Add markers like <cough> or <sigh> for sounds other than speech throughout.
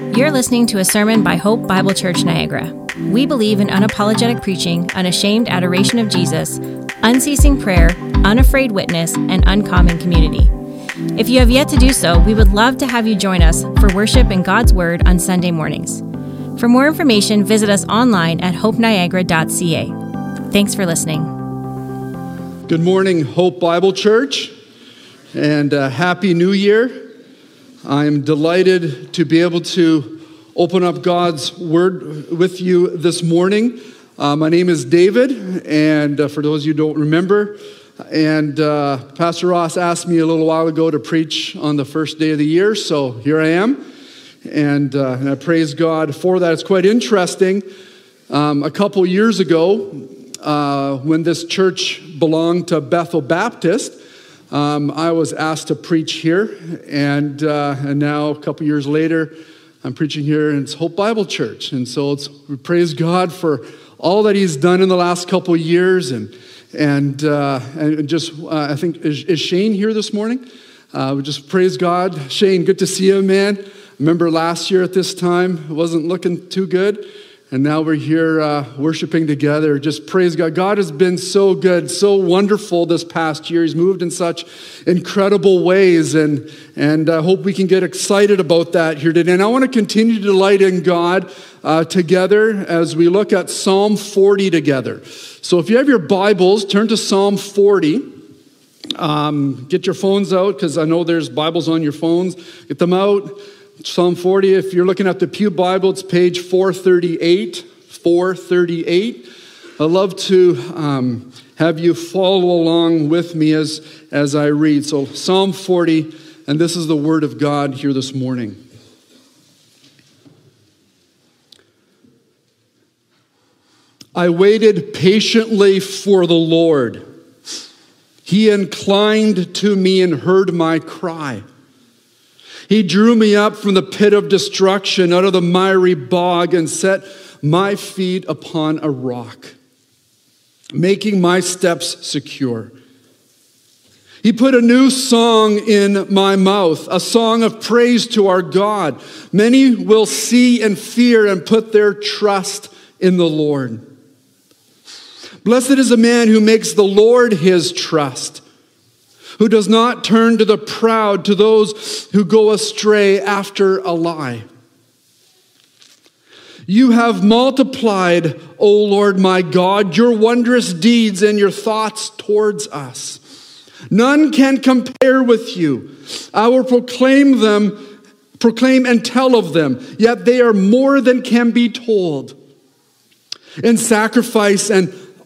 You're listening to a sermon by Hope Bible Church Niagara. We believe in unapologetic preaching, unashamed adoration of Jesus, unceasing prayer, unafraid witness, and uncommon community. If you have yet to do so, we would love to have you join us for worship in God's Word on Sunday mornings. For more information, visit us online at hopeniagara.ca. Thanks for listening. Good morning, Hope Bible Church, and uh, Happy New Year. I'm delighted to be able to open up God's Word with you this morning. Uh, my name is David, and uh, for those you who don't remember, and uh, Pastor Ross asked me a little while ago to preach on the first day of the year, so here I am. And, uh, and I praise God for that. It's quite interesting. Um, a couple years ago, uh, when this church belonged to Bethel Baptist, um, I was asked to preach here, and, uh, and now a couple years later, I'm preaching here in Hope Bible Church. And so it's, we praise God for all that He's done in the last couple years. And, and, uh, and just, uh, I think, is, is, Shane here this morning? Uh, we just praise God. Shane, good to see you, man. Remember last year at this time, it wasn't looking too good. And now we're here uh, worshiping together. Just praise God. God has been so good, so wonderful this past year. He's moved in such incredible ways. And, and I hope we can get excited about that here today. And I want to continue to delight in God uh, together as we look at Psalm 40 together. So if you have your Bibles, turn to Psalm 40. Um, get your phones out because I know there's Bibles on your phones. Get them out. Psalm 40, if you're looking at the Pew Bible, it's page 438. 438. I love to um, have you follow along with me as, as I read. So, Psalm 40, and this is the word of God here this morning. I waited patiently for the Lord. He inclined to me and heard my cry. He drew me up from the pit of destruction, out of the miry bog, and set my feet upon a rock, making my steps secure. He put a new song in my mouth, a song of praise to our God. Many will see and fear and put their trust in the Lord. Blessed is a man who makes the Lord his trust who does not turn to the proud, to those who go astray after a lie. You have multiplied, O Lord my God, your wondrous deeds and your thoughts towards us. None can compare with you. I will proclaim them, proclaim and tell of them, yet they are more than can be told. In sacrifice and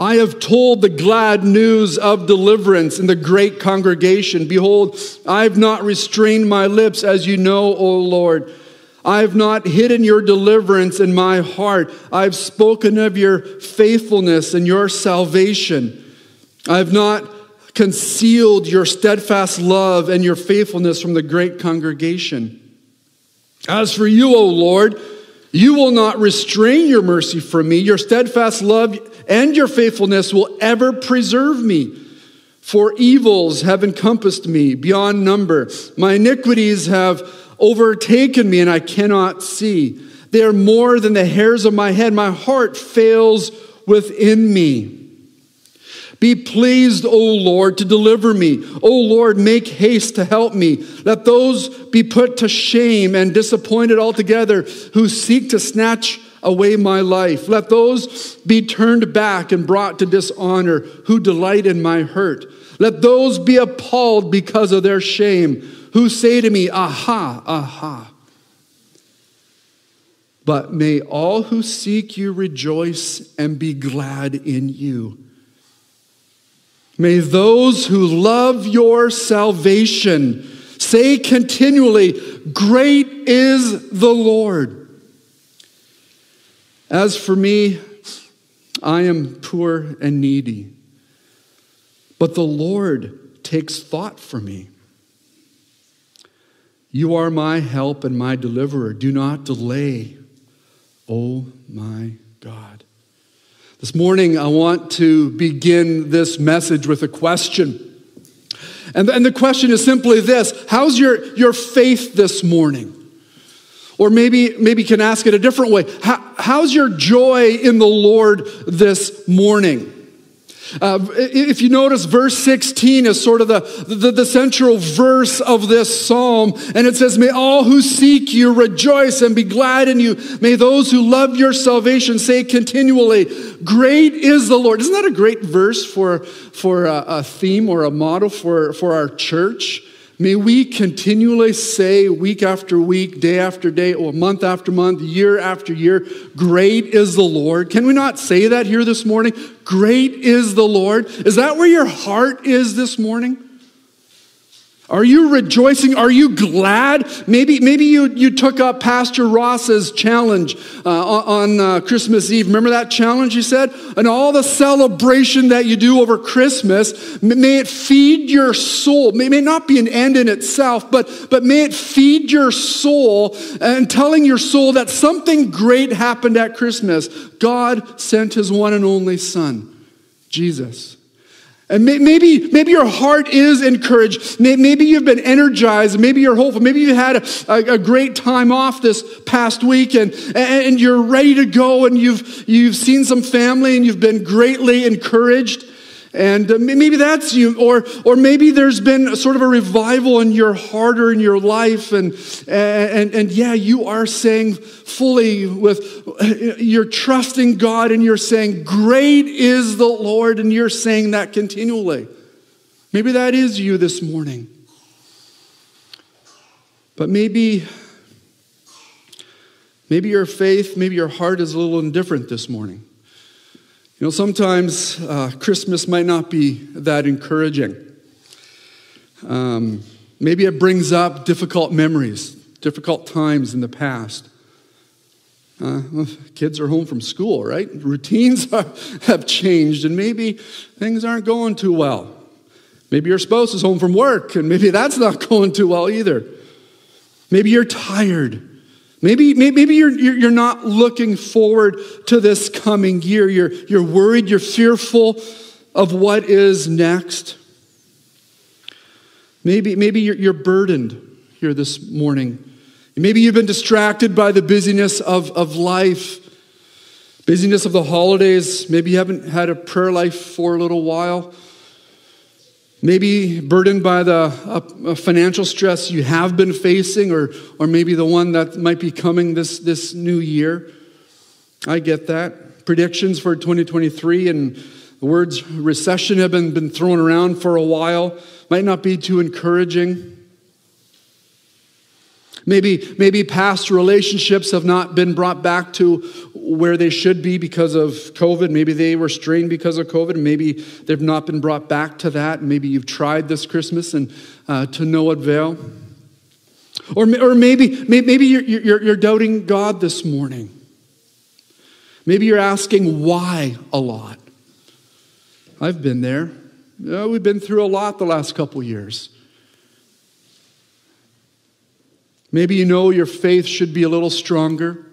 I have told the glad news of deliverance in the great congregation. Behold, I have not restrained my lips, as you know, O Lord. I have not hidden your deliverance in my heart. I have spoken of your faithfulness and your salvation. I have not concealed your steadfast love and your faithfulness from the great congregation. As for you, O Lord, you will not restrain your mercy from me. Your steadfast love and your faithfulness will ever preserve me. For evils have encompassed me beyond number. My iniquities have overtaken me and I cannot see. They are more than the hairs of my head. My heart fails within me. Be pleased, O Lord, to deliver me. O Lord, make haste to help me. Let those be put to shame and disappointed altogether who seek to snatch away my life. Let those be turned back and brought to dishonor who delight in my hurt. Let those be appalled because of their shame who say to me, Aha, aha. But may all who seek you rejoice and be glad in you. May those who love your salvation say continually, Great is the Lord. As for me, I am poor and needy. but the Lord takes thought for me. You are my help and my deliverer. Do not delay, oh my God. This morning, I want to begin this message with a question. And, and the question is simply this How's your, your faith this morning? Or maybe, maybe can ask it a different way. How, how's your joy in the Lord this morning? Uh, if you notice, verse 16 is sort of the, the, the, central verse of this psalm. And it says, May all who seek you rejoice and be glad in you. May those who love your salvation say continually, Great is the Lord. Isn't that a great verse for, for a, a theme or a model for, for our church? May we continually say week after week, day after day, or month after month, year after year, Great is the Lord. Can we not say that here this morning? Great is the Lord. Is that where your heart is this morning? Are you rejoicing? Are you glad? Maybe, maybe you, you took up Pastor Ross's challenge uh, on uh, Christmas Eve. Remember that challenge he said? And all the celebration that you do over Christmas, may it feed your soul. May, may not be an end in itself, but, but may it feed your soul and telling your soul that something great happened at Christmas. God sent his one and only Son, Jesus. And maybe, maybe your heart is encouraged. Maybe you've been energized. Maybe you're hopeful. Maybe you had a, a, great time off this past week and, and you're ready to go and you've, you've seen some family and you've been greatly encouraged. And uh, maybe that's you, or, or maybe there's been sort of a revival in your heart or in your life, and, and, and yeah, you are saying fully with, you're trusting God and you're saying, Great is the Lord, and you're saying that continually. Maybe that is you this morning. But maybe, maybe your faith, maybe your heart is a little indifferent this morning. You know, sometimes uh, Christmas might not be that encouraging. Um, maybe it brings up difficult memories, difficult times in the past. Uh, kids are home from school, right? <laughs> Routines are, have changed, and maybe things aren't going too well. Maybe your spouse is home from work, and maybe that's not <laughs> going too well either. Maybe you're tired. Maybe, maybe you're, you're not looking forward to this coming year. You're, you're worried, you're fearful of what is next. Maybe, maybe you're, you're burdened here this morning. Maybe you've been distracted by the busyness of, of life, busyness of the holidays. Maybe you haven't had a prayer life for a little while. Maybe burdened by the uh, financial stress you have been facing, or, or maybe the one that might be coming this, this new year. I get that. Predictions for 2023 and the words recession have been, been thrown around for a while. Might not be too encouraging. Maybe, maybe past relationships have not been brought back to where they should be because of COVID. Maybe they were strained because of COVID. Maybe they've not been brought back to that. Maybe you've tried this Christmas and uh, to no avail. Or, or maybe, maybe you're, you're, you're doubting God this morning. Maybe you're asking why a lot. I've been there. We've been through a lot the last couple years. Maybe you know your faith should be a little stronger.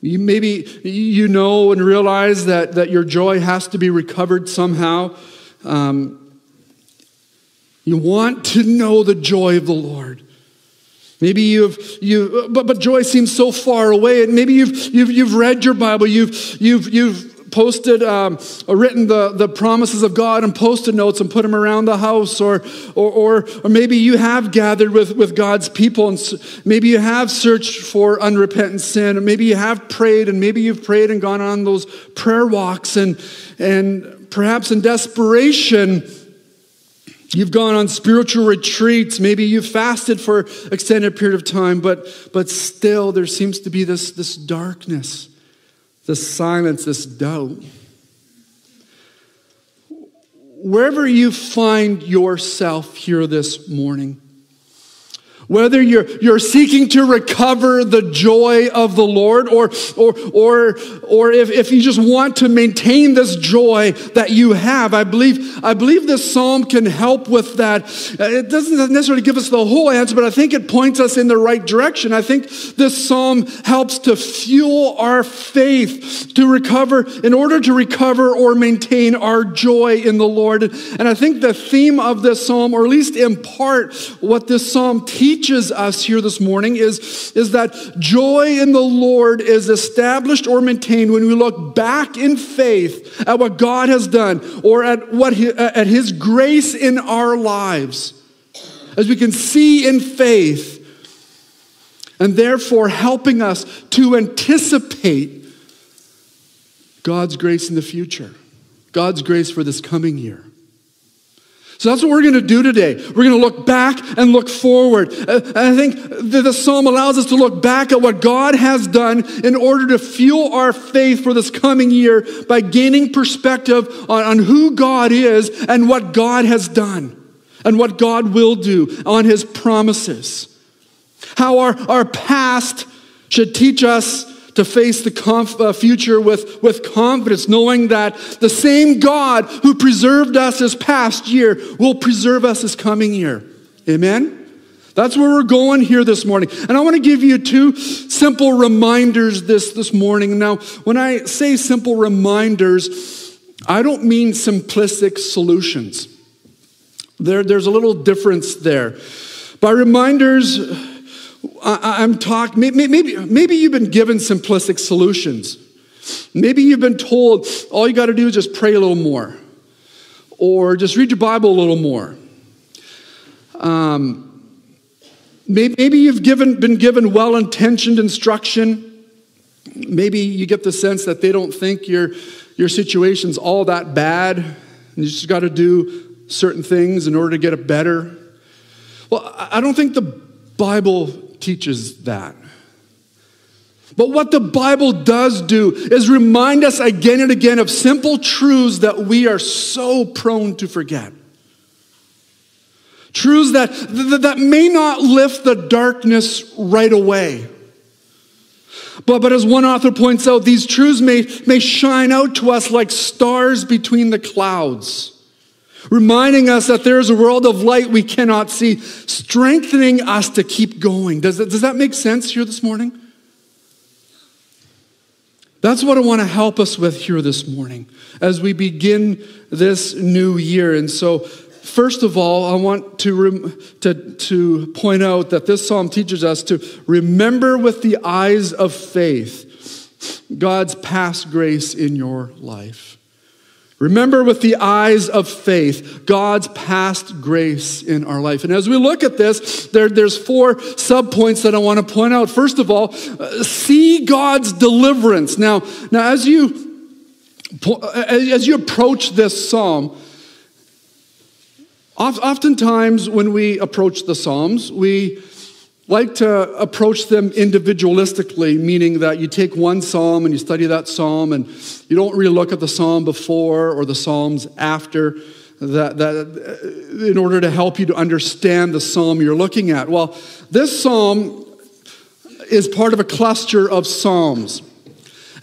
You, maybe you know and realize that, that your joy has to be recovered somehow. Um, you want to know the joy of the Lord. Maybe you've, you, but, but joy seems so far away. And maybe you've, you've, you've read your Bible, you've, you've, you've posted, um, written the, the promises of God and posted notes and put them around the house, or, or, or, or maybe you have gathered with, with God's people and maybe you have searched for unrepentant sin, or maybe you have prayed and maybe you've prayed and gone on those prayer walks and, and perhaps in desperation, You've gone on spiritual retreats. Maybe you've fasted for extended period of time, but, but still there seems to be this, this darkness this silence, this doubt. Wherever you find yourself here this morning, whether you're, you're seeking to recover the joy of the Lord or, or, or, or if, if you just want to maintain this joy that you have, I believe, I believe this psalm can help with that. Uh, it doesn't necessarily give us the whole answer, but I think it points us in the right direction. I think this psalm helps to fuel our faith to recover, in order to recover or maintain our joy in the Lord. And I think the theme of this psalm, or at least in part what this psalm teaches, teaches us here this morning is, is that joy in the Lord is established or maintained when we look back in faith at what God has done or at, what he, uh, at His grace in our lives. As we can see in faith, and therefore helping us to anticipate God's grace in the future, God's grace for this coming year. So that's what we're going to do today. We're going to look back and look forward. Uh, I think the psalm allows us to look back at what God has done in order to fuel our faith for this coming year by gaining perspective on, on who God is and what God has done and what God will do on his promises. How our, our past should teach us to face the conf- uh, future with, with confidence, knowing that the same God who preserved us this past year will preserve us this coming year. Amen? That's where we're going here this morning. And I want to give you two simple reminders this, this morning. Now, when I say simple reminders, I don't mean simplistic solutions. There, there's a little difference there. By reminders, I, am talking, maybe, maybe, you've been given simplistic solutions. Maybe you've been told all you got to do is just pray a little more, or just read your Bible a little more. Um, maybe, maybe you've given, been given well intentioned instruction. Maybe you get the sense that they don't think your, your situation's all that bad, and you just got to do certain things in order to get it better. Well, I don't think the Bible teaches that. But what the Bible does do is remind us again and again of simple truths that we are so prone to forget. Truths that, that, may not lift the darkness right away. But, but as one author points out, these truths may, may shine out to us like stars between the clouds reminding us that there is a world of light we cannot see, strengthening us to keep going. Does that, does that make sense here this morning? That's what I want to help us with here this morning as we begin this new year. And so, first of all, I want to, rem- to, to point out that this psalm teaches us to remember with the eyes of faith God's past grace in your life. Remember with the eyes of faith God's past grace in our life. And as we look at this, there, there's four subpoints that I want to point out. First of all, uh, see God's deliverance. Now, now as you as you approach this psalm, oftentimes when we approach the psalms, we like to approach them individualistically, meaning that you take one psalm and you study that psalm and you don't really look at the psalm before or the psalms after that, that uh, in order to help you to understand the psalm you're looking at. Well, this psalm is part of a cluster of psalms.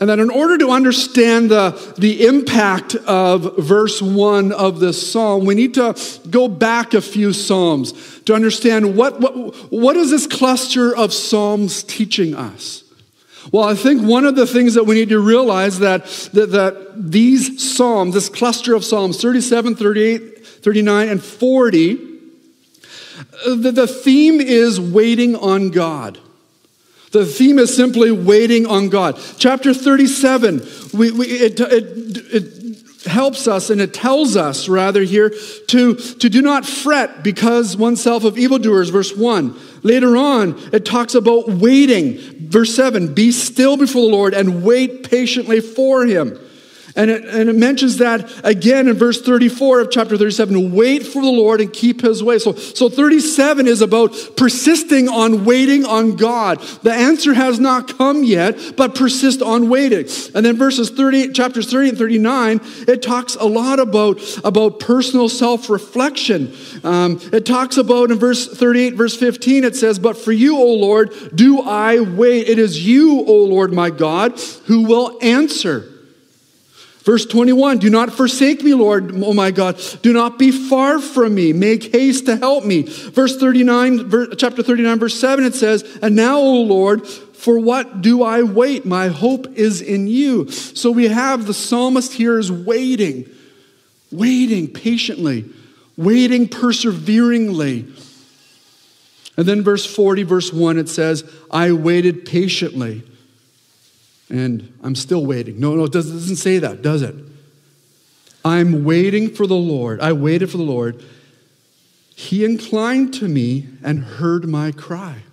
And that in order to understand the, the impact of verse 1 of this psalm, we need to go back a few psalms to understand what, what, what is this cluster of psalms teaching us? Well, I think one of the things that we need to realize that, that, that these psalms, this cluster of psalms, 37, 38, 39, and 40, uh, the, the theme is waiting on God. The theme is simply waiting on God. Chapter 37, we, we, it, it, it helps us and it tells us, rather, here to, to do not fret because oneself of evildoers, verse 1. Later on, it talks about waiting. Verse 7 Be still before the Lord and wait patiently for him. And it, and it mentions that again in verse 34 of chapter 37 wait for the Lord and keep his way. So, so 37 is about persisting on waiting on God. The answer has not come yet, but persist on waiting. And then verses 30, chapters 30 and 39, it talks a lot about, about personal self reflection. Um, it talks about in verse 38, verse 15, it says, But for you, O Lord, do I wait. It is you, O Lord my God, who will answer. Verse 21 Do not forsake me, Lord, oh my God. Do not be far from me. Make haste to help me. Verse 39, verse, chapter 39, verse 7, it says, And now, O Lord, for what do I wait? My hope is in you. So we have the psalmist here is waiting, waiting patiently, waiting perseveringly. And then verse 40, verse 1, it says, I waited patiently and I'm still waiting. No, no, it doesn't say that, does it? I'm waiting for the Lord. I waited for the Lord. He inclined to me and heard my cry.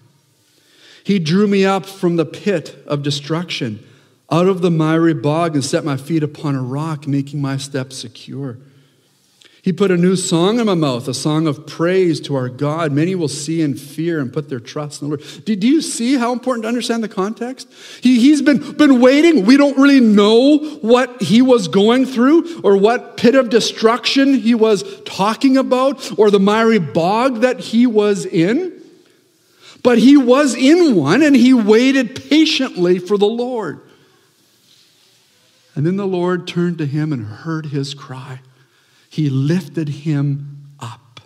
He drew me up from the pit of destruction, out of the miry bog, and set my feet upon a rock, making my steps secure. He put a new song in my mouth, a song of praise to our God. Many will see and fear and put their trust in the Lord. Do, do you see how important to understand the context? He, he's been, been waiting. We don't really know what he was going through or what pit of destruction he was talking about or the miry bog that he was in. But he was in one and he waited patiently for the Lord. And then the Lord turned to him and heard his cry. He lifted him up.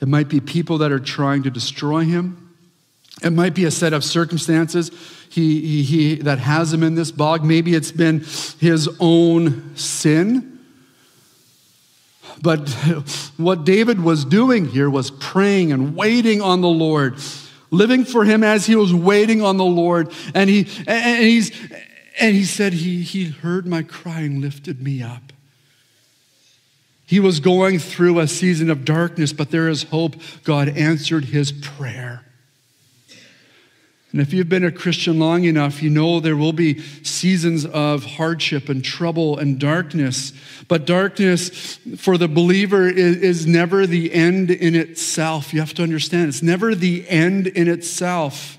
It might be people that are trying to destroy him. It might be a set of circumstances he, he, he, that has him in this bog. Maybe it's been his own sin. But what David was doing here was praying and waiting on the Lord, living for him as he was waiting on the Lord. And he, and he's, and he said, he, he heard my crying, lifted me up. He was going through a season of darkness, but there is hope. God answered his prayer. And if you've been a Christian long enough, you know there will be seasons of hardship and trouble and darkness. But darkness for the believer is, is, never the end in itself. You have to understand, it's never the end in itself.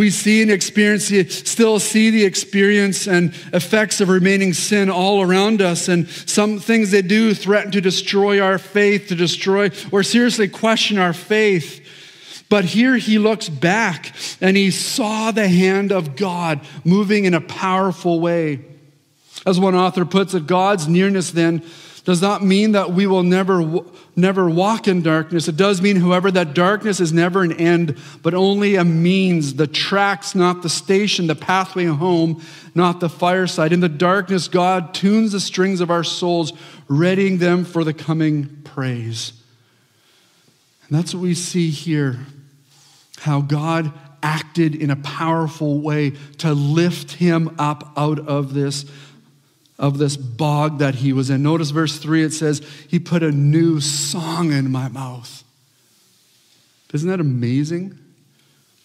We see and experience, still see the experience and effects of remaining sin all around us. And some things they do threaten to destroy our faith, to destroy or seriously question our faith. But here he looks back and he saw the hand of God moving in a powerful way. As one author puts it, God's nearness then does not mean that we will never, never walk in darkness. It does mean, however, that darkness is never an end, but only a means, the tracks, not the station, the pathway home, not the fireside. In the darkness, God tunes the strings of our souls, readying them for the coming praise. And that's what we see here how God acted in a powerful way to lift him up out of this of this bog that he was in. Notice verse 3 it says, He put a new song in my mouth. Isn't that amazing?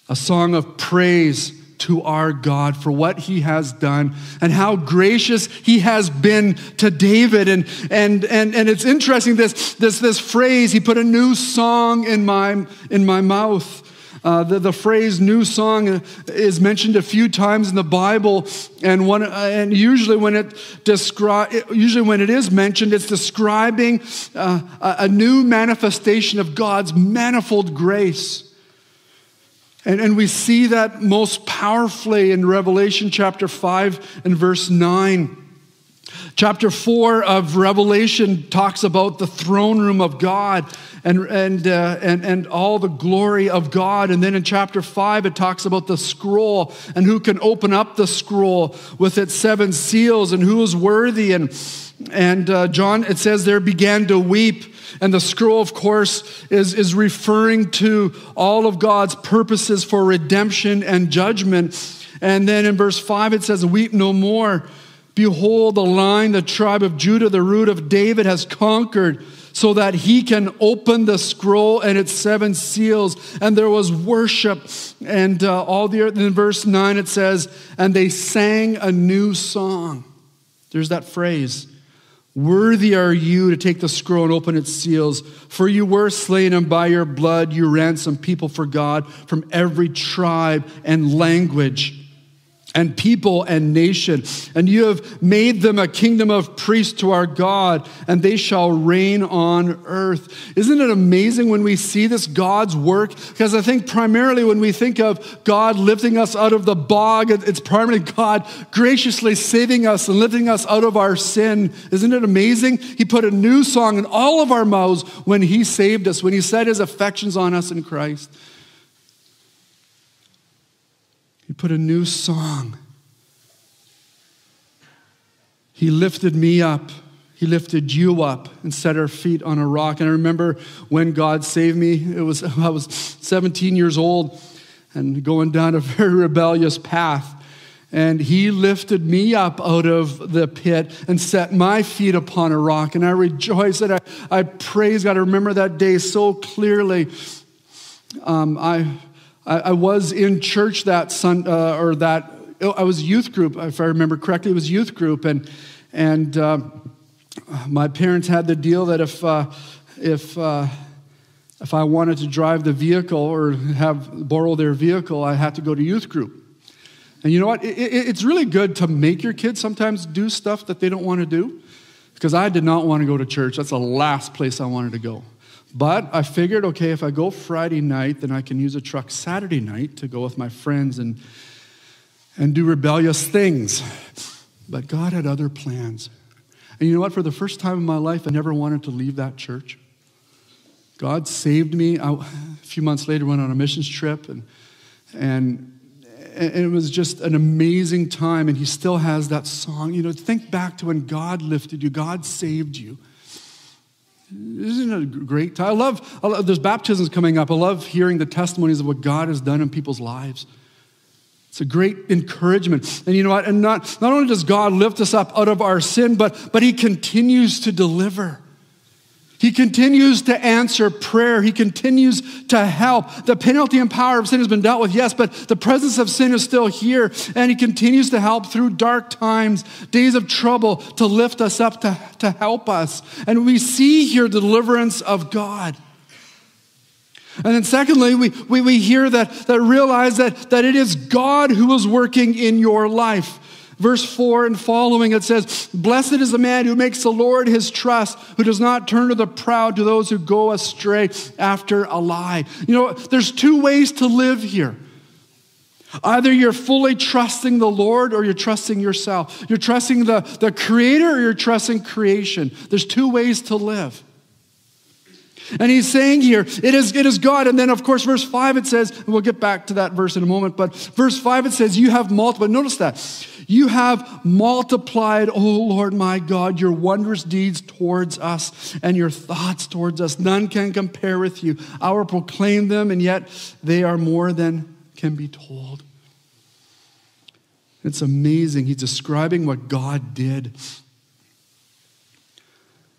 A song of praise to our God for what he has done and how gracious he has been to David. And, and, and, and it's interesting, this, this, this phrase, he put a new song in my, in my mouth. Uh, the, the phrase new song is mentioned a few times in the Bible, and, one, uh, and usually, when it descri- usually when it is mentioned, it's describing uh, a, a new manifestation of God's manifold grace. And, and we see that most powerfully in Revelation chapter 5 and verse 9. Chapter 4 of Revelation talks about the throne room of God and, and, uh, and, and all the glory of God. And then in chapter 5, it talks about the scroll and who can open up the scroll with its seven seals and who is worthy. And, and uh, John, it says there, began to weep. And the scroll, of course, is, is referring to all of God's purposes for redemption and judgment. And then in verse 5, it says, Weep no more. Behold, the lion, the tribe of Judah, the root of David has conquered so that he can open the scroll and its seven seals. And there was worship. And uh, all the earth, in verse 9 it says, and they sang a new song. There's that phrase. Worthy are you to take the scroll and open its seals, for you were slain, and by your blood you ransomed people for God from every tribe and language and people and nation. And you have made them a kingdom of priests to our God, and they shall reign on earth. Isn't it amazing when we see this God's work? Because I think primarily when we think of God lifting us out of the bog, it's primarily God graciously saving us and lifting us out of our sin. Isn't it amazing? He put a new song in all of our mouths when He saved us, when He set His affections on us in Christ. Put a new song. He lifted me up. He lifted you up and set our feet on a rock. And I remember when God saved me, it was <laughs> I was 17 years old and going down a <laughs> very rebellious path. And he lifted me up out of the pit and set my feet upon a rock. And I rejoice that I, I praise God. I remember that day so clearly. Um, I I, I was in church that Sun, uh, or that, I was youth group, if I remember correctly, it was youth group. And, and uh, my parents had the deal that if, uh, if, uh, if I wanted to drive the vehicle or have borrow their vehicle, I had to go to youth group. And you know what? It, it, it's really good to make your kids sometimes do stuff that they don't want to do. Because I did not want to go to church. That's the last place I wanted to go. But I figured, okay, if I go Friday night, then I can use a truck Saturday night to go with my friends and, and do rebellious things. But God had other plans. And you know what? For the first time in my life, I never wanted to leave that church. God saved me. I, a few months later, went on a missions trip, and, and, and it was just an amazing time. And He still has that song. You know, think back to when God lifted you, God saved you. Isn't it a great time? I love, I love, there's baptisms coming up. I love hearing the testimonies of what God has done in people's lives. It's a great encouragement. And you know what? And not, not only does God lift us up out of our sin, but, but He continues to deliver. He continues to answer prayer. He continues to help. The penalty and power of sin has been dealt with, yes, but the presence of sin is still here. And He continues to help through dark times, days of trouble, to lift us up, to, to help us. And we see here the deliverance of God. And then, secondly, we, we, we hear that, that realize that, that it is God who is working in your life. Verse 4 and following, it says, Blessed is the man who makes the Lord his trust, who does not turn to the proud, to those who go astray after a lie. You know, there's two ways to live here. Either you're fully trusting the Lord or you're trusting yourself. You're trusting the, the Creator or you're trusting creation. There's two ways to live. And he's saying here, it is, it is God. And then, of course, verse 5 it says, we'll get back to that verse in a moment, but verse 5 it says, You have multiplied. Notice that. You have multiplied, O Lord my God, your wondrous deeds towards us and your thoughts towards us. None can compare with you. I will proclaim them, and yet they are more than can be told. It's amazing. He's describing what God did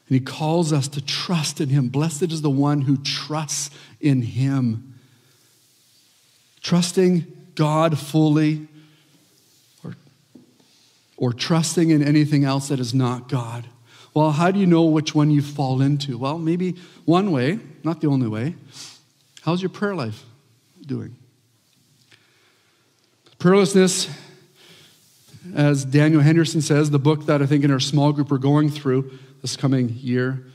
and he calls us to trust in him. Blessed is the one who trusts in him. Trusting God fully or trusting in anything else that is not God. Well, how do you know which one you fall into? Well, maybe one way, not the only way. How's your prayer life doing? Prayerlessness, as Daniel Henderson says, the book that I think in our small group we're going through, this coming year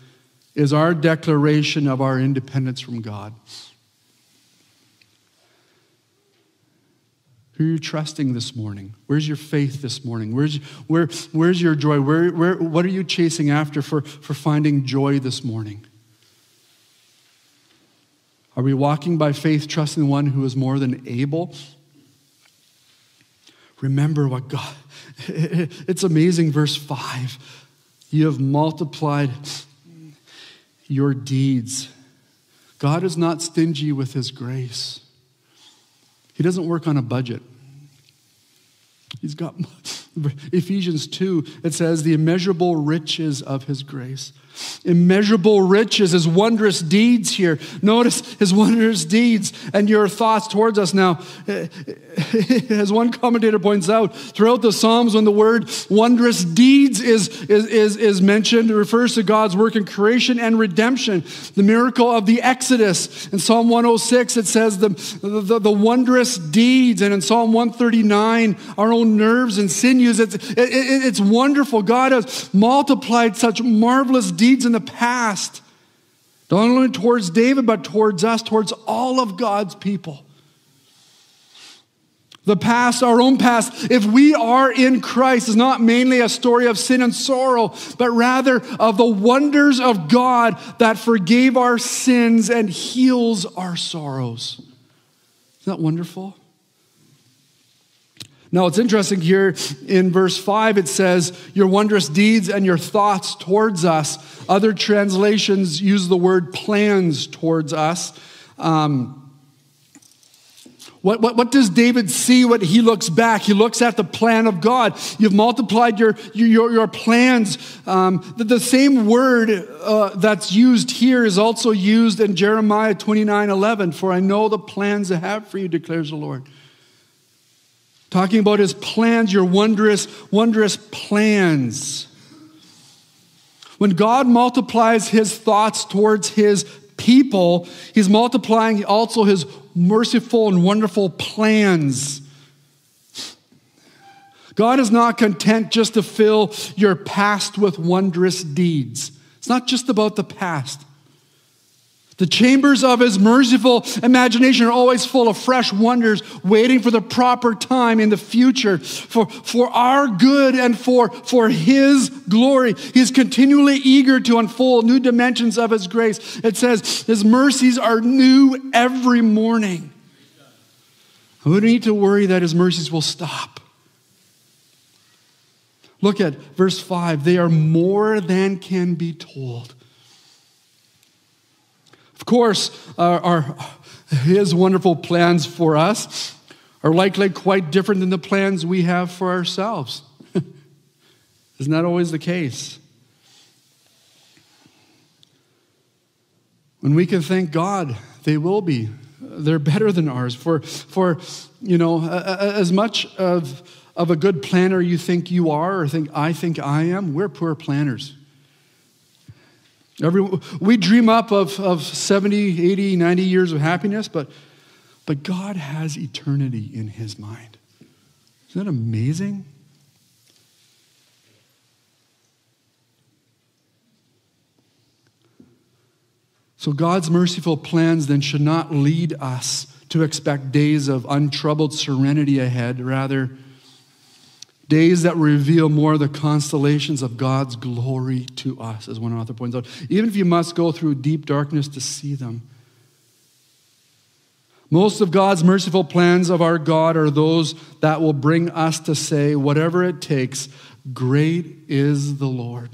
is our declaration of our independence from God. Who are you trusting this morning? Where's your faith this morning? Where's, where, where's your joy? Where, where, what are you chasing after for, for finding joy this morning? Are we walking by faith, trusting one who is more than able? Remember what God, <laughs> it's amazing, verse 5. You have multiplied your deeds. God is not stingy with his grace. He doesn't work on a budget. He's got <laughs> Ephesians 2, it says, the immeasurable riches of his grace. Immeasurable riches, his wondrous deeds here. Notice his wondrous deeds and your thoughts towards us now. <laughs> As one commentator points out, throughout the Psalms, when the word wondrous deeds is, is, is, is mentioned, it refers to God's work in creation and redemption, the miracle of the Exodus. In Psalm 106, it says the, the, the wondrous deeds. And in Psalm 139, our own nerves and sinews. It's, it, it, it's wonderful. God has multiplied such marvelous deeds in the past, not only towards David, but towards us, towards all of God's people. The past, our own past, if we are in Christ, is not mainly a story of sin and sorrow, but rather of the wonders of God that forgave our sins and heals our sorrows. Isn't that wonderful? Now, it's interesting here in verse 5, it says, Your wondrous deeds and your thoughts towards us. Other translations use the word plans towards us. Um, what, what, what, does David see when he looks back? He looks at the plan of God. You've multiplied your, your, your plans. Um, the, the, same word uh, that's used here is also used in Jeremiah 29 11. For I know the plans I have for you, declares the Lord talking about his plans, your wondrous, wondrous plans. When God multiplies his thoughts towards his people, he's multiplying also his merciful and wonderful plans. God is not content just to fill your past with wondrous deeds. It's not just about the past. The chambers of his merciful imagination are always full of fresh wonders, waiting for the proper time in the future for, for our good and for, for his glory. He's continually eager to unfold new dimensions of his grace. It says his mercies are new every morning. We don't need to worry that his mercies will stop. Look at verse 5. They are more than can be told. Of course, our, his wonderful plans for us are likely quite different than the plans we have for ourselves. <laughs> Isn't that always the case? When we can thank God, they will be. They're better than ours. For, for you know, as much of, of a good planner you think you are or think I think I am, we're poor planners. Every, we dream up of, of 70, 80, 90 years of happiness, but, but God has eternity in his mind. Isn't that amazing? So, God's merciful plans then should not lead us to expect days of untroubled serenity ahead. Rather, Days that reveal more of the constellations of God's glory to us, as one author points out. Even if you must go through deep darkness to see them. Most of God's merciful plans of our God are those that will bring us to say, whatever it takes, great is the Lord.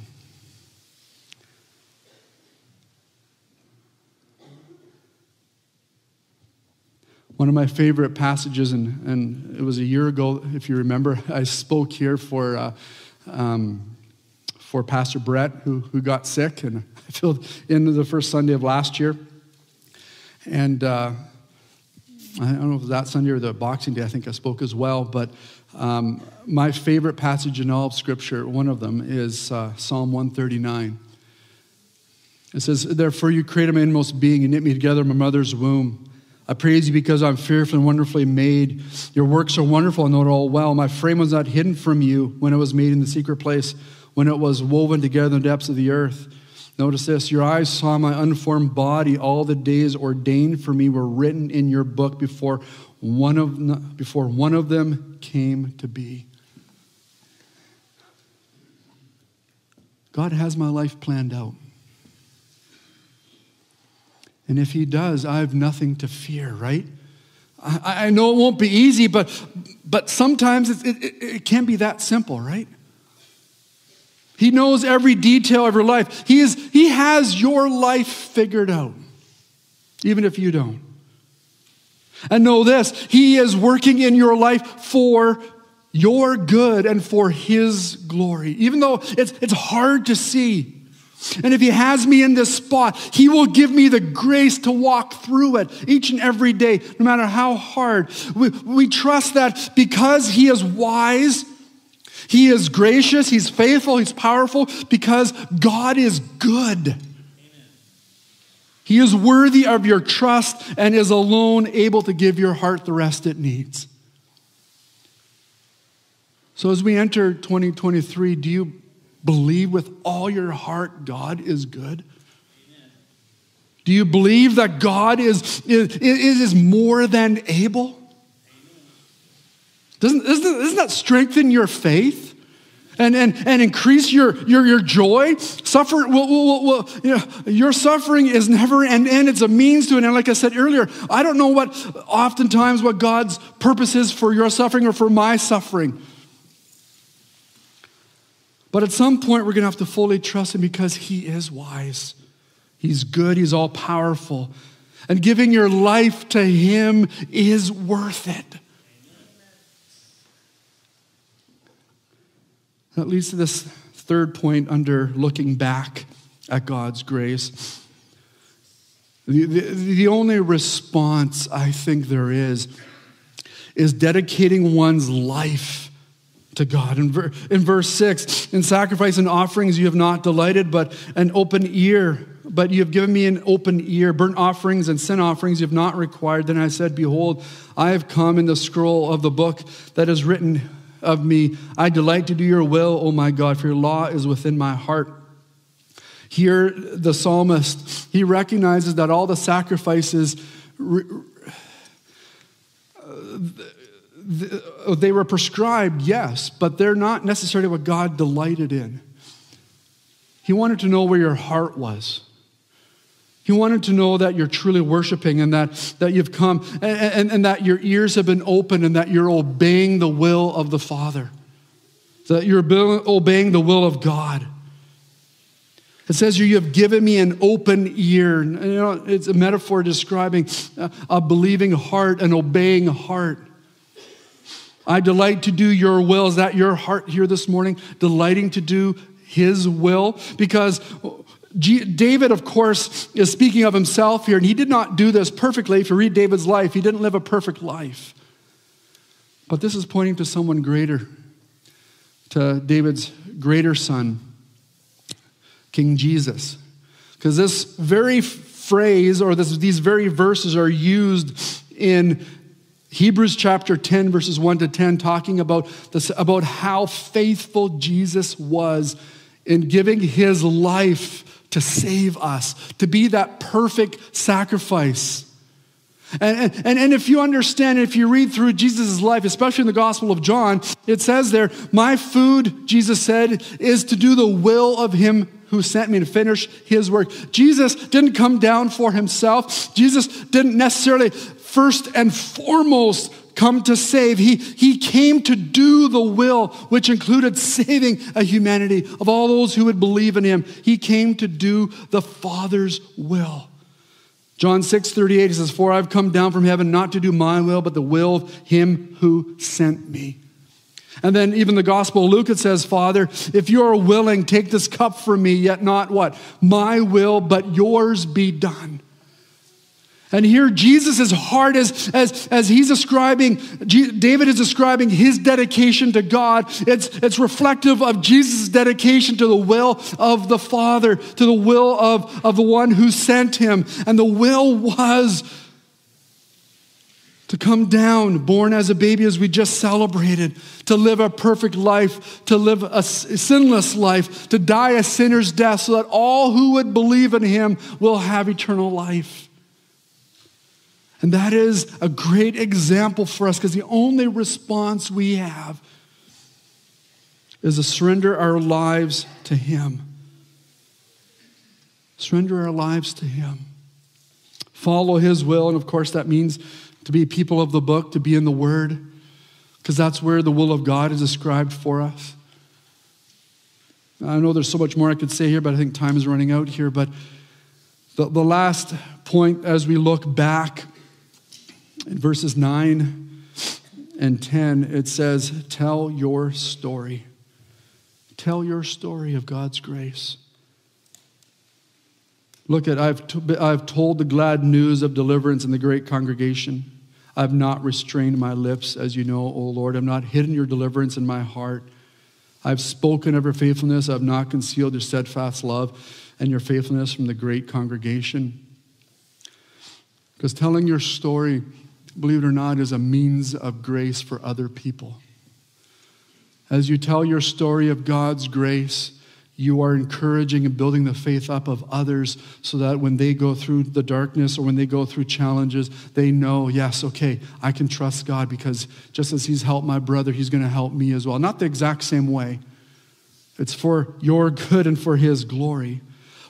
One of my favorite passages, and, and it was a year ago, if you remember, <laughs> I spoke here for, uh, um, for Pastor Brett, who, who got sick, and I filled in the first Sunday of last year. And uh, I don't know if it was that Sunday or the Boxing Day, I think I spoke as well, but um, my favorite passage in all of Scripture, one of them, is uh, Psalm 139. It says, Therefore you created my inmost being and knit me together in my mother's womb. I praise you because I'm fearfully and wonderfully made. Your works are wonderful. I know it all well. My frame was not hidden from you when it was made in the secret place, when it was woven together in the depths of the earth. Notice this Your eyes saw my unformed body. All the days ordained for me were written in your book before one of, before one of them came to be. God has my life planned out. And if he does, I have nothing to fear, right? I, I know it won't be easy, but, but sometimes it, it, it can be that simple, right? He knows every detail of your life. He, is, he has your life figured out, even if you don't. And know this He is working in your life for your good and for his glory, even though it's, it's hard to see. And if he has me in this spot, he will give me the grace to walk through it each and every day, no matter how hard. We, we trust that because he is wise, he is gracious, he's faithful, he's powerful, because God is good. He is worthy of your trust and is alone able to give your heart the rest it needs. So, as we enter 2023, do you believe with all your heart God is good? Do you believe that God is, is, is more than able? Doesn't, doesn't, doesn't that strengthen your faith? and, and, and increase your, your, your joy. Suffer, well, you know, your suffering is never an end, it's a means to an end. Like I said earlier, I don't know what oftentimes what God's purpose is for your suffering or for my suffering. But at some point, we're going to have to fully trust Him because He is wise. He's good, He's all powerful. And giving your life to Him is worth it. That leads to this third point under looking back at God's grace. The, the, the, only response I think there is is dedicating one's life to God. In, ver- in verse 6, in sacrifice and offerings you have not delighted, but an open ear. But you have given me an open ear. Burnt offerings and sin offerings you have not required. Then I said, Behold, I have come in the scroll of the book that is written of me. I delight to do your will, O my God, for your law is within my heart. Here, the psalmist, he recognizes that all the sacrifices Uh, they were prescribed, yes, but they're not necessarily what God delighted in. He wanted to know where your heart was. He wanted to know that you're truly worshiping and that, that you've come and, and, and that your ears have been opened and that you're obeying the will of the Father, that you're obeying the will of God. It says you have given me an open ear. You know, it's a metaphor describing a believing heart, an obeying heart. I delight to do your will. Is that your heart here this morning? Delighting to do his will? Because David, of course, is speaking of himself here, and he did not do this perfectly. If you read David's life, he didn't live a perfect life. But this is pointing to someone greater, to David's greater son, King Jesus. Because this very phrase or this, these very verses are used in Hebrews chapter 10, verses 1 to 10, talking about, this, about how faithful Jesus was in giving his life to save us, to be that perfect sacrifice. And, and, and if you understand, if you read through Jesus' life, especially in the Gospel of John, it says there, My food, Jesus said, is to do the will of him who sent me to finish his work. Jesus didn't come down for himself. Jesus didn't necessarily first and foremost come to save. He, he came to do the will, which included saving a humanity of all those who would believe in him. He came to do the Father's will. John 6 38, he says, For I've come down from heaven not to do my will, but the will of him who sent me. And then even the Gospel of Luke, it says, Father, if you are willing, take this cup from me, yet not what? My will, but yours be done. And here, Jesus, as hard as, as, as he's describing, David is describing his dedication to God, it's, it's reflective of Jesus' dedication to the will of the Father, to the will of, of the one who sent him. And the will was to come down, born as a baby, as we just celebrated, to live a perfect life, to live a sinless life, to die a sinner's death, so that all who would believe in him will have eternal life. And that is a great example for us because the only response we have is to surrender our lives to Him. Surrender our lives to Him. Follow His will. And of course, that means to be people of the book, to be in the Word, because that's where the will of God is described for us. I know there's so much more I could say here, but I think time is running out here. But the, the last point as we look back in verses 9 and 10, it says, Tell your story. Tell your story of God's grace. Look at, I've, t- I've told the glad news of deliverance in the great congregation. I've not restrained my lips, as you know, O Lord. I've not hidden your deliverance in my heart. I've spoken of your faithfulness. I've not concealed your steadfast love and your faithfulness from the great congregation. Because telling your story, believe it or not, is a means of grace for other people. As you tell your story of God's grace, you are encouraging and building the faith up of others so that when they go through the darkness or when they go through challenges, they know, yes, okay, I can trust God because just as He's helped my brother, He's going to help me as well. Not the exact same way, it's for your good and for His glory.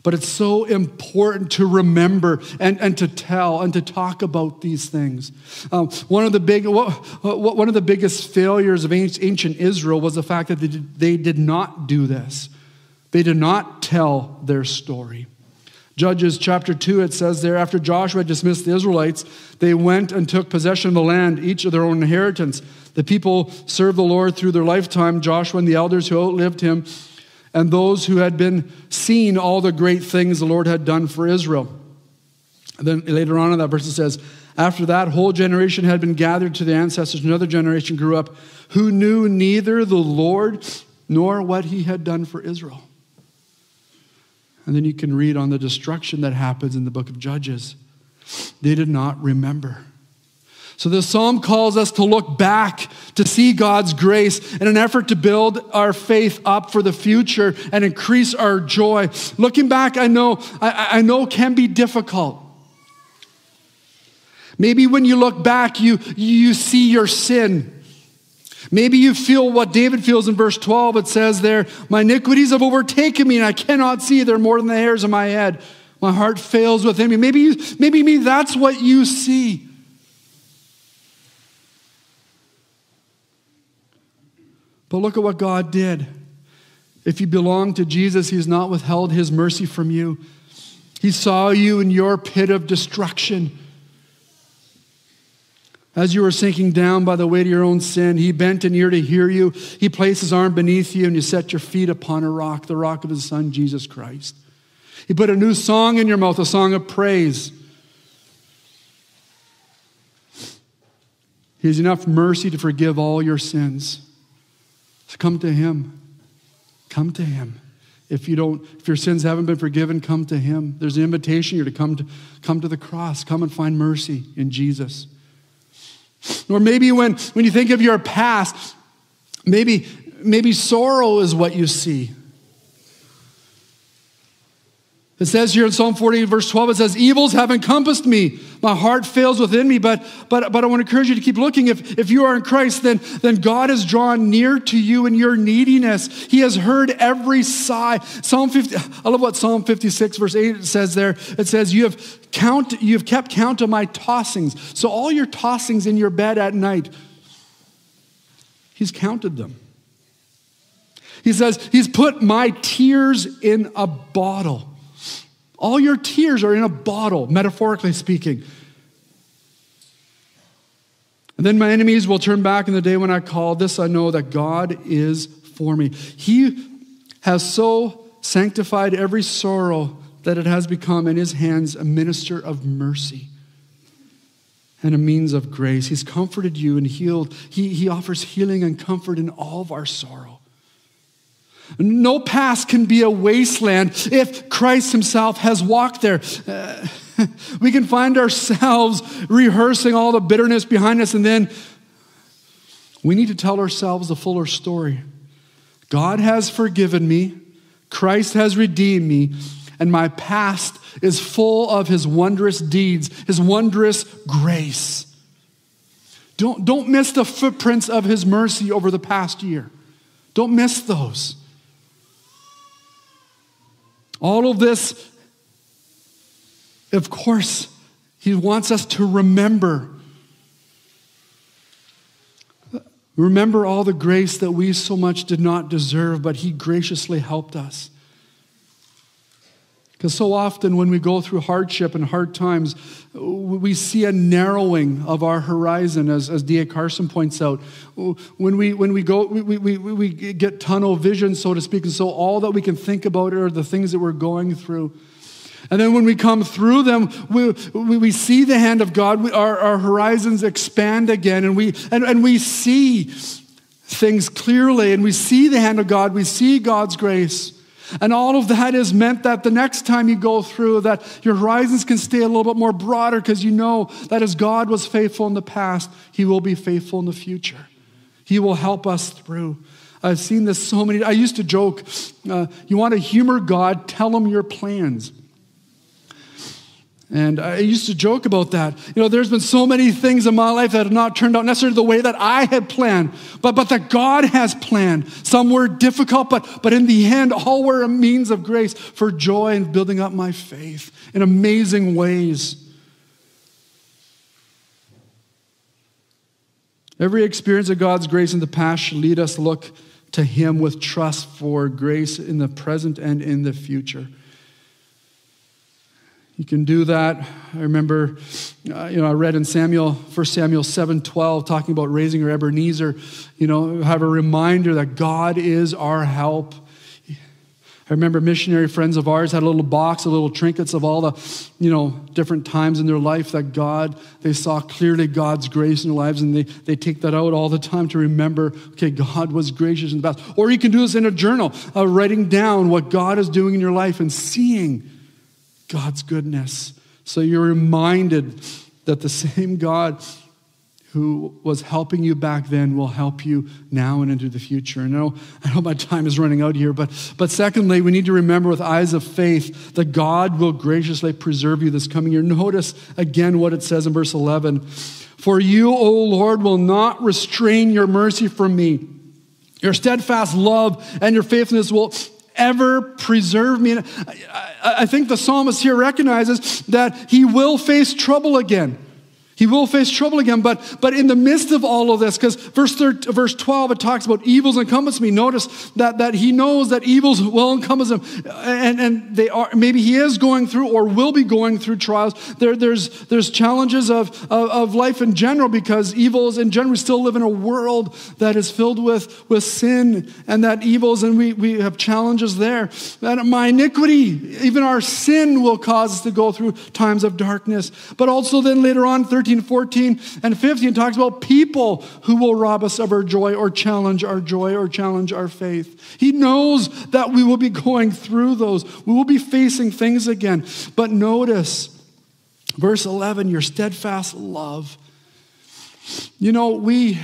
But it's so important to remember and, and to tell and to talk about these things. Um, one, of the big, one of the biggest failures of ancient Israel was the fact that they they did not do this. They did not tell their story. Judges chapter 2, it says there, after Joshua dismissed the Israelites, they went and took possession of the land, each of their own inheritance. The people served the Lord through their lifetime. Joshua and the elders who outlived him, and those who had been seen all the great things the Lord had done for Israel. And then later on in that verse it says, After that whole generation had been gathered to the ancestors, another generation grew up who knew neither the Lord nor what he had done for Israel. And then you can read on the destruction that happens in the book of Judges. They did not remember. So the psalm calls us to look back to see God's grace in an effort to build our faith up for the future and increase our joy. Looking back, I know, I, I know can be difficult. Maybe when you look back, you, you see your sin. Maybe you feel what David feels in verse 12. It says there, My iniquities have overtaken me, and I cannot see. They're more than the hairs of my head. My heart fails within me. Maybe, you, maybe me, that's what you see. But look at what God did. If you belong to Jesus, He's not withheld His mercy from you. He saw you in your pit of destruction. As you were sinking down by the weight of your own sin, he bent an ear to hear you. He placed his arm beneath you, and you set your feet upon a rock, the rock of his son, Jesus Christ. He put a new song in your mouth, a song of praise. He has enough mercy to forgive all your sins. So come to him. Come to him. If you don't, if your sins haven't been forgiven, come to him. There's an invitation here to come to come to the cross. Come and find mercy in Jesus. Or maybe when, when you think of your past, maybe, maybe sorrow is what you see. It says here in Psalm 40, verse 12, it says, Evils have encompassed me. My heart fails within me. But, but, but I want to encourage you to keep looking. If, if you are in Christ, then, then God has drawn near to you in your neediness. He has heard every sigh. Psalm 50, I love what Psalm 56, verse 8 says there. It says, You have count, you have kept count of my tossings. So all your tossings in your bed at night, He's counted them. He says, He's put my tears in a bottle. All your tears are in a bottle, metaphorically speaking. And then my enemies will turn back in the day when I call. This I know that God is for me. He has so sanctified every sorrow that it has become in his hands a minister of mercy and a means of grace. He's comforted you and healed. He, he offers healing and comfort in all of our sorrow. No past can be a wasteland if Christ Himself has walked there. Uh, <laughs> we can find ourselves rehearsing all the bitterness behind us, and then we need to tell ourselves the fuller story. God has forgiven me, Christ has redeemed me, and my past is full of His wondrous deeds, His wondrous grace. Don't, don't miss the footprints of His mercy over the past year. Don't miss those. All of this, of course, he wants us to remember. Remember all the grace that we so much did not deserve, but he graciously helped us. Because so often when we go through hardship and hard times, we see a narrowing of our horizon, as, as D.A. Carson points out. When we, when we go, we, we, we get tunnel vision, so to speak, and so all that we can think about are the things that we're going through. And then when we come through them, we, we, we see the hand of God, we, our, our horizons expand again, and we, and, and we see things clearly, and we see the hand of God, we see God's grace. And all of that is meant that the next time you go through, that your horizons can stay a little bit more broader because you know that as God was faithful in the past, He will be faithful in the future. He will help us through. I've seen this so many. I used to joke, uh, you want to humor God, tell him your plans. And I used to joke about that. You know, there's been so many things in my life that have not turned out necessarily the way that I had planned, but, but that God has planned. Some were difficult, but, but in the end, all were a means of grace for joy and building up my faith in amazing ways. Every experience of God's grace in the past should lead us to look to Him with trust for grace in the present and in the future. You can do that. I remember, uh, you know, I read in Samuel, 1 Samuel 7 12, talking about raising our Ebenezer, you know, have a reminder that God is our help. I remember missionary friends of ours had a little box of little trinkets of all the, you know, different times in their life that God, they saw clearly God's grace in their lives, and they, they take that out all the time to remember, okay, God was gracious in the past. Or you can do this in a journal, uh, writing down what God is doing in your life and seeing God's goodness. So you're reminded that the same God who was helping you back then will help you now and into the future. And I know, I know my time is running out here, but, but secondly, we need to remember with eyes of faith that God will graciously preserve you this coming year. Notice again what it says in verse 11 For you, O Lord, will not restrain your mercy from me. Your steadfast love and your faithfulness will ever preserve me. I think the psalmist here recognizes that he will face trouble again. He will face trouble again, but, but in the midst of all of this, because verse, verse 12, it talks about evils encompass me. Notice that, that he knows that evils will encompass him. And, and they are, maybe he is going through or will be going through trials. There, there's, there's challenges of, of, of life in general because evils in general, we still live in a world that is filled with, with sin and that evils, and we, we have challenges there. And my iniquity, even our sin will cause us to go through times of darkness. But also then later on, 13 13, 14, and 15 talks about people who will rob us of our joy or challenge our joy or challenge our faith. He knows that we will be going through those. We will be facing things again. But notice, verse 11, your steadfast love. You know, we,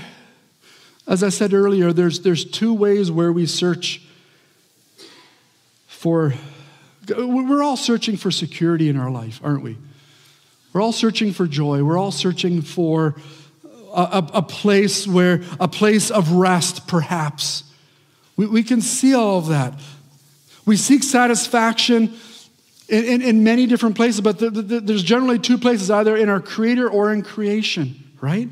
as I said earlier, there's, there's two ways where we search for, we're all searching for security in our life, aren't we? We're all searching for joy. We're all searching for a, a, a place where, a place of rest, perhaps. We, we can see all of that. We seek satisfaction in, in, in many different places, but the, the, there's generally two places either in our Creator or in creation, right?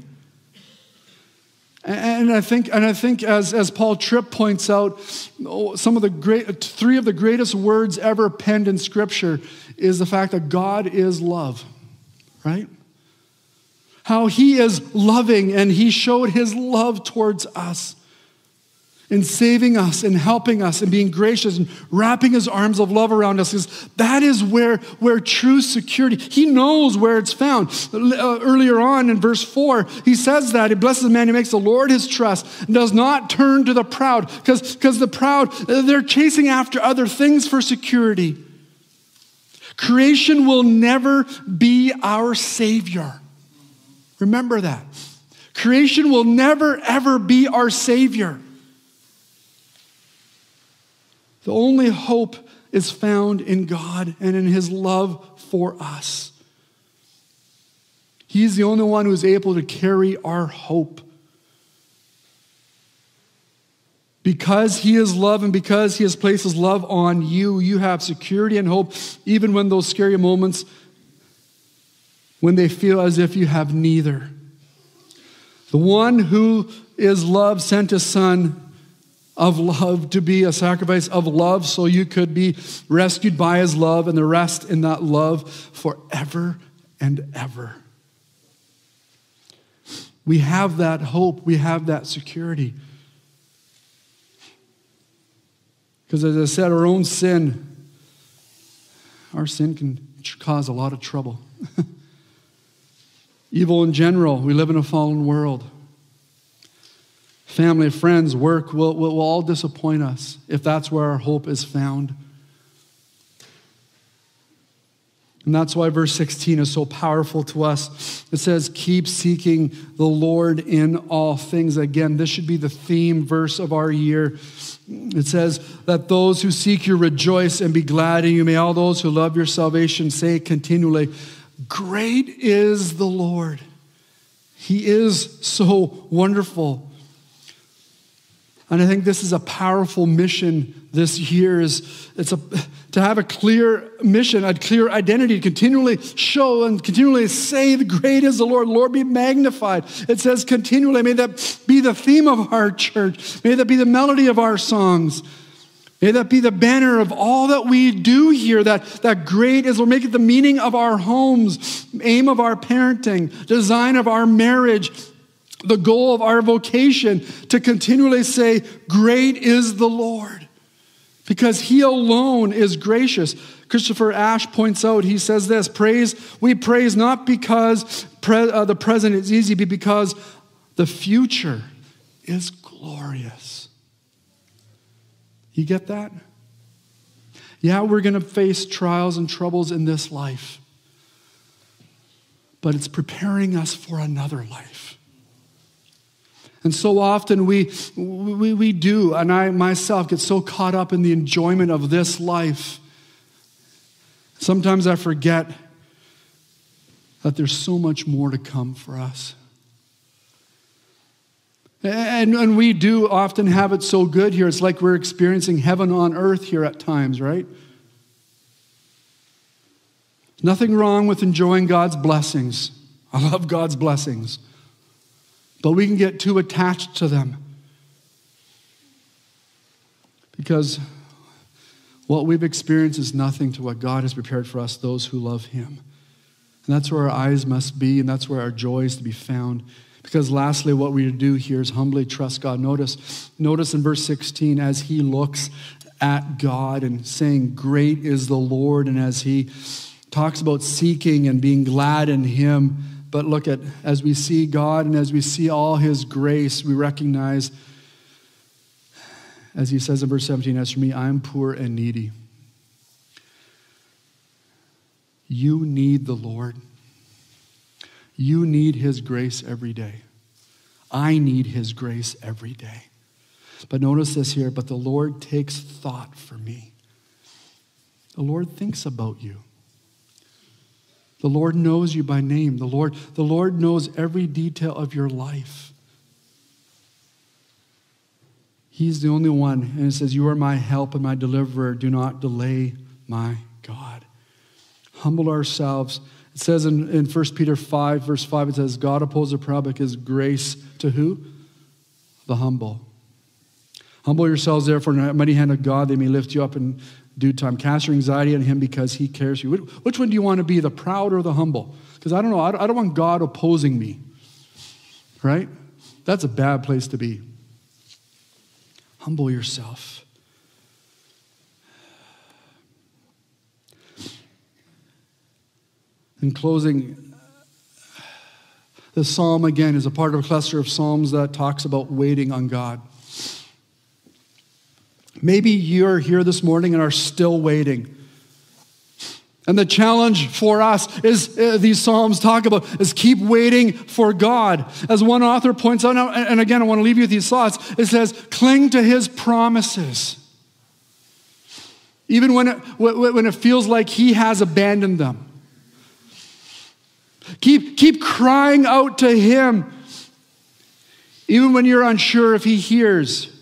And I think, and I think as, as Paul Tripp points out, some of the great, three of the greatest words ever penned in Scripture is the fact that God is love right? How he is loving and he showed his love towards us in saving us and helping us and being gracious and wrapping his arms of love around us is that is where, where true security he knows where it's found uh, earlier on in verse 4 he says that he blesses the man who makes the lord his trust and does not turn to the proud because the proud they're chasing after other things for security Creation will never be our Savior. Remember that. Creation will never, ever be our Savior. The only hope is found in God and in His love for us. He's the only one who is able to carry our hope. Because He is love and because He has placed His love on you, you have security and hope, even when those scary moments, when they feel as if you have neither. The one who is love sent His Son of love to be a sacrifice of love so you could be rescued by his love and the rest in that love forever and ever. We have that hope, we have that security. Because as I said, our own sin, our sin can cause a lot of trouble. <laughs> Evil in general, we live in a fallen world. Family, friends, work will, will, will all disappoint us if that's where our hope is found. And that's why verse 16 is so powerful to us. It says, Keep seeking the Lord in all things. Again, this should be the theme verse of our year. It says, That those who seek you rejoice and be glad in you. May all those who love your salvation say continually, Great is the Lord. He is so wonderful. And I think this is a powerful mission this year is it's a to have a clear mission, a clear identity, to continually show and continually say, The great is the Lord, Lord be magnified. It says continually, may that be the theme of our church. May that be the melody of our songs. May that be the banner of all that we do here, that, that great is, we'll make it the meaning of our homes, aim of our parenting, design of our marriage, the goal of our vocation, to continually say, Great is the Lord because he alone is gracious. Christopher Ash points out, he says this praise, we praise not because pre, uh, the present is easy, but because the future is glorious. You get that? Yeah, we're going to face trials and troubles in this life, but it's preparing us for another life. And so often we, we, we do, and I myself get so caught up in the enjoyment of this life. Sometimes I forget that there's so much more to come for us. And, and we do often have it so good here. It's like we're experiencing heaven on earth here at times, right? Nothing wrong with enjoying God's blessings. I love God's blessings. But we can get too attached to them because what we've experienced is nothing to what God has prepared for us, those who love Him. And that's where our eyes must be, and that's where our joy is to be found. Because lastly, what we do here is humbly trust God. Notice, notice in verse 16, as he looks at God and saying, Great is the Lord, and as he talks about seeking and being glad in him, but look at, as we see God and as we see all his grace, we recognize, as he says in verse 17, as for me, I am poor and needy. You need the Lord. You need his grace every day. I need his grace every day. But notice this here, but the Lord takes thought for me. The Lord thinks about you. The Lord knows you by name. The Lord, the Lord knows every detail of your life. He's the only one. And it says, You are my help and my deliverer. Do not delay, my God. Humble ourselves. It says in, in 1 Peter 5, verse 5, it says, God opposes the proud, but gives grace to who? The humble. Humble yourselves, therefore, in the mighty hand of God, they may lift you up and due time. Cast your anxiety on him because he cares for you. Which one do you want to be, the proud or the humble? Because I don't know, I don't want God opposing me, right? That's a bad place to be. Humble yourself. In closing, the psalm again is a part of a cluster of psalms that talks about waiting on God. Maybe you're here this morning and are still waiting. And the challenge for us is uh, these Psalms talk about is keep waiting for God. As one author points out, and again, I want to leave you with these thoughts. It says, cling to his promises. Even when it, when it feels like he has abandoned them. Keep, keep crying out to him, even when you're unsure if he hears.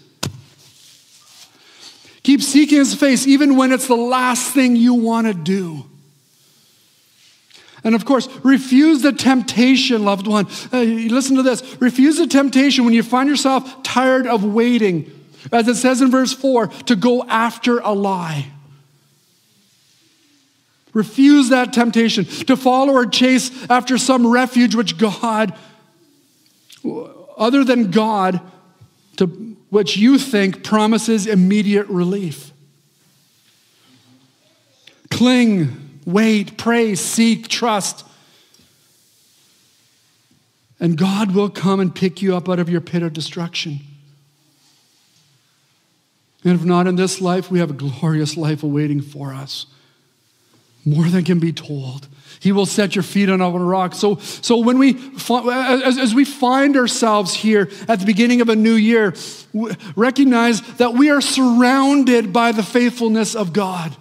Keep seeking his face even when it's the last thing you want to do. And of course, refuse the temptation, loved one. Uh, listen to this. Refuse the temptation when you find yourself tired of waiting As it says in verse 4, to go after a lie. Refuse that temptation to follow or chase after some refuge which God, other than God, to which you think promises immediate relief. Cling, wait, pray, seek, trust. And God will come and pick you up out of your pit of destruction. And if not in this life, we have a glorious life awaiting for us more than can be told. He will set your feet on a rock. So, so when we, as, as we find ourselves here at the beginning of a new year, recognize that we are surrounded by the faithfulness of God.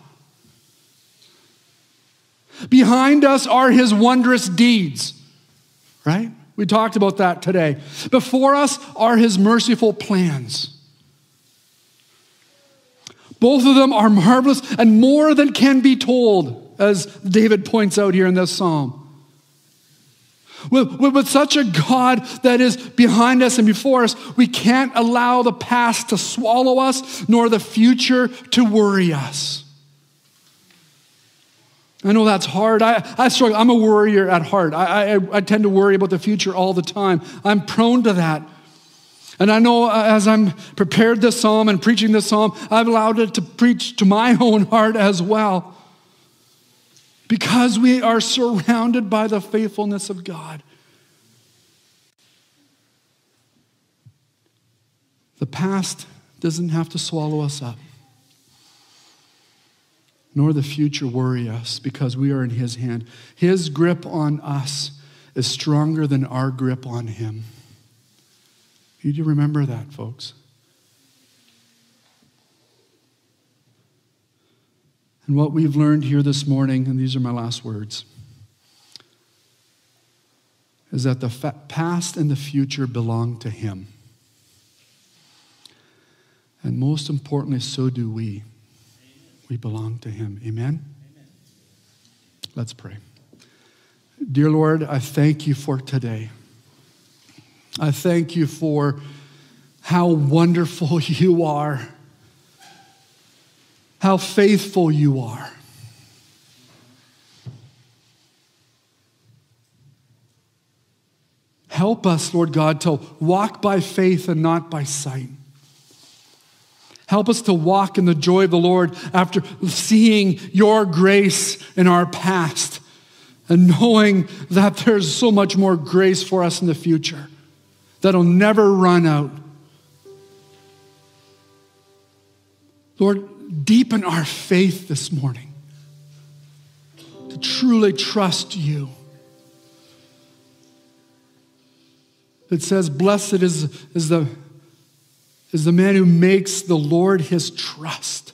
Behind us are his wondrous deeds, right? We talked about that today. Before us are his merciful plans. Both of them are marvelous and more than can be told as David points out here in this psalm. With, with, such a God that is behind us and before us, we can't allow the past to swallow us, nor the future to worry us. I know that's hard. I, I struggle. I'm a worrier at heart. I, I, I tend to worry about the future all the time. I'm prone to that. And I know uh, as I'm prepared this psalm and preaching this psalm, I've allowed it to preach to my <laughs> own heart as well because we are surrounded by the faithfulness of God. The past doesn't have to swallow us up, nor the future worry us because we are in His hand. His grip on us is stronger than our grip on Him. You do remember that, folks. And what we've learned here this morning, and these are my last words, is that the fa- past and the future belong to Him. And most importantly, so do we. We belong to Him. Amen? Amen? Let's pray. Dear Lord, I thank you for today. I thank you for how wonderful <laughs> you are how faithful you are. Help us, Lord God, to walk by faith and not by sight. Help us to walk in the joy of the Lord after seeing your grace in our past and knowing that there's so much more grace for us in the future that'll never run out. Lord, deepen our faith this morning to truly trust you. It says, Blessed is, is, the, is the man who makes the Lord his trust.